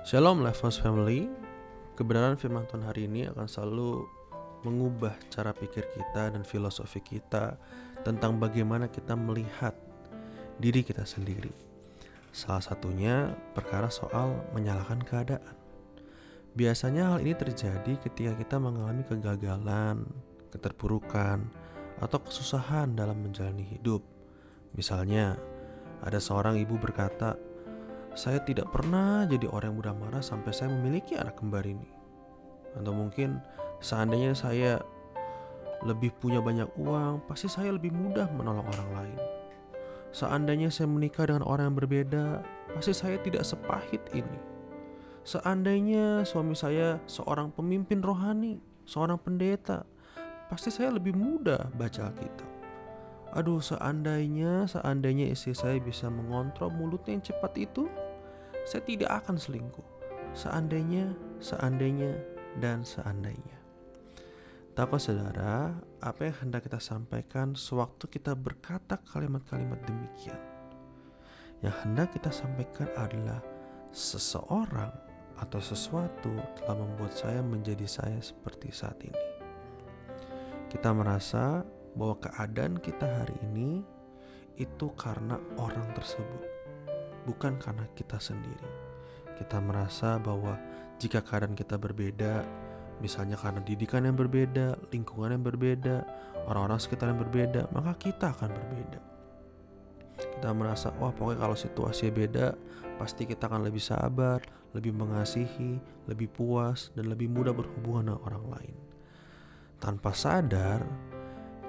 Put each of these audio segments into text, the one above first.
Shalom Lifehouse Family Kebenaran firman Tuhan hari ini akan selalu mengubah cara pikir kita dan filosofi kita tentang bagaimana kita melihat diri kita sendiri. Salah satunya perkara soal menyalahkan keadaan. Biasanya hal ini terjadi ketika kita mengalami kegagalan, keterpurukan, atau kesusahan dalam menjalani hidup. Misalnya, ada seorang ibu berkata, "Saya tidak pernah jadi orang yang mudah marah sampai saya memiliki anak kembar ini." Atau mungkin seandainya saya lebih punya banyak uang, pasti saya lebih mudah menolong orang lain. Seandainya saya menikah dengan orang yang berbeda, pasti saya tidak sepahit ini. Seandainya suami saya seorang pemimpin rohani, seorang pendeta, pasti saya lebih mudah baca Alkitab. Aduh, seandainya, seandainya istri saya bisa mengontrol mulutnya yang cepat itu, saya tidak akan selingkuh. Seandainya, seandainya, dan seandainya. Takut saudara, apa yang hendak kita sampaikan sewaktu kita berkata kalimat-kalimat demikian? Yang hendak kita sampaikan adalah seseorang atau sesuatu telah membuat saya menjadi saya seperti saat ini. Kita merasa bahwa keadaan kita hari ini itu karena orang tersebut, bukan karena kita sendiri. Kita merasa bahwa jika keadaan kita berbeda, misalnya karena didikan yang berbeda, lingkungan yang berbeda, orang-orang sekitar yang berbeda, maka kita akan berbeda. Kita merasa, wah pokoknya kalau situasinya beda, pasti kita akan lebih sabar, lebih mengasihi, lebih puas, dan lebih mudah berhubungan dengan orang lain. Tanpa sadar,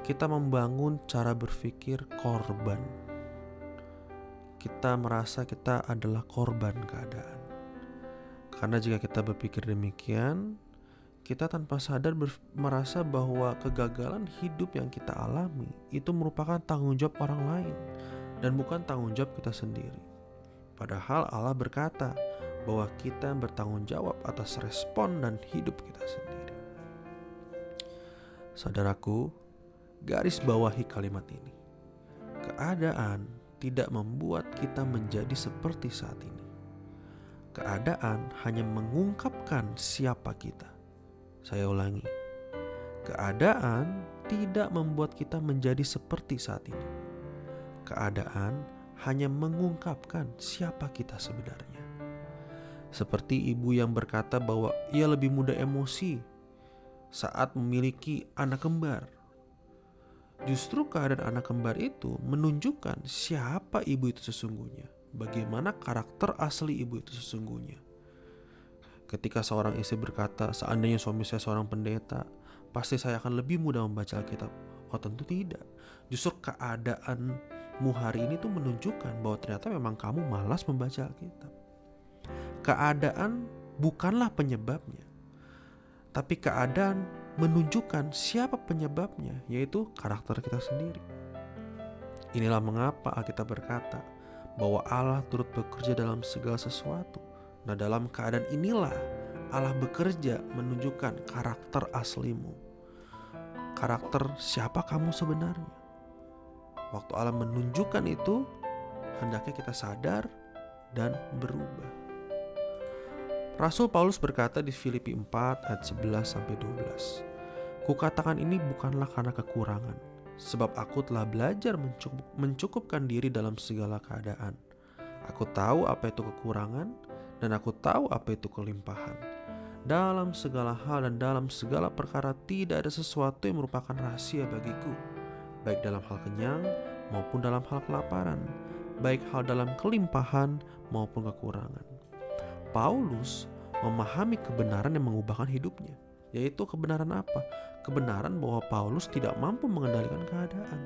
kita membangun cara berpikir korban. Kita merasa kita adalah korban keadaan. Karena jika kita berpikir demikian, kita tanpa sadar merasa bahwa kegagalan hidup yang kita alami itu merupakan tanggung jawab orang lain dan bukan tanggung jawab kita sendiri. Padahal Allah berkata bahwa kita bertanggung jawab atas respon dan hidup kita sendiri. Saudaraku, garis bawahi kalimat ini. Keadaan tidak membuat kita menjadi seperti saat ini. Keadaan hanya mengungkapkan siapa kita. Saya ulangi, keadaan tidak membuat kita menjadi seperti saat ini. Keadaan hanya mengungkapkan siapa kita sebenarnya. Seperti ibu yang berkata bahwa ia lebih mudah emosi saat memiliki anak kembar. Justru keadaan anak kembar itu menunjukkan siapa ibu itu sesungguhnya, bagaimana karakter asli ibu itu sesungguhnya. Ketika seorang istri berkata, "Seandainya suami saya seorang pendeta, pasti saya akan lebih mudah membaca Alkitab." Oh, tentu tidak. Justru keadaanmu hari ini tuh menunjukkan bahwa ternyata memang kamu malas membaca Alkitab. Keadaan bukanlah penyebabnya, tapi keadaan menunjukkan siapa penyebabnya, yaitu karakter kita sendiri. Inilah mengapa Alkitab berkata bahwa Allah turut bekerja dalam segala sesuatu. Nah, dalam keadaan inilah Allah bekerja menunjukkan karakter aslimu. Karakter siapa kamu sebenarnya. Waktu Allah menunjukkan itu, hendaknya kita sadar dan berubah. Rasul Paulus berkata di Filipi 4 ayat 11 sampai 12. Kukatakan ini bukanlah karena kekurangan, sebab aku telah belajar mencukup, mencukupkan diri dalam segala keadaan. Aku tahu apa itu kekurangan dan aku tahu apa itu kelimpahan. Dalam segala hal dan dalam segala perkara tidak ada sesuatu yang merupakan rahasia bagiku, baik dalam hal kenyang maupun dalam hal kelaparan, baik hal dalam kelimpahan maupun kekurangan. Paulus memahami kebenaran yang mengubahkan hidupnya, yaitu kebenaran apa? Kebenaran bahwa Paulus tidak mampu mengendalikan keadaan.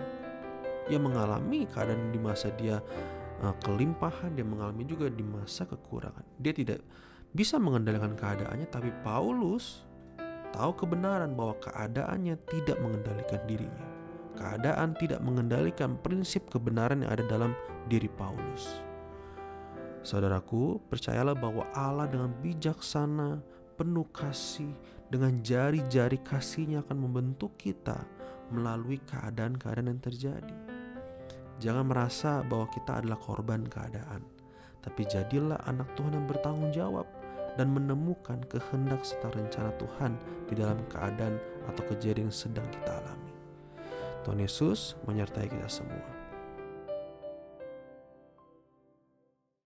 Ia mengalami keadaan di masa dia uh, kelimpahan, dia mengalami juga di masa kekurangan. Dia tidak bisa mengendalikan keadaannya, tapi Paulus tahu kebenaran bahwa keadaannya tidak mengendalikan dirinya. Keadaan tidak mengendalikan prinsip kebenaran yang ada dalam diri Paulus. Saudaraku, percayalah bahwa Allah dengan bijaksana, penuh kasih, dengan jari-jari kasihnya akan membentuk kita melalui keadaan-keadaan yang terjadi. Jangan merasa bahwa kita adalah korban keadaan, tapi jadilah anak Tuhan yang bertanggung jawab dan menemukan kehendak serta rencana Tuhan di dalam keadaan atau kejadian yang sedang kita alami. Tuhan Yesus menyertai kita semua.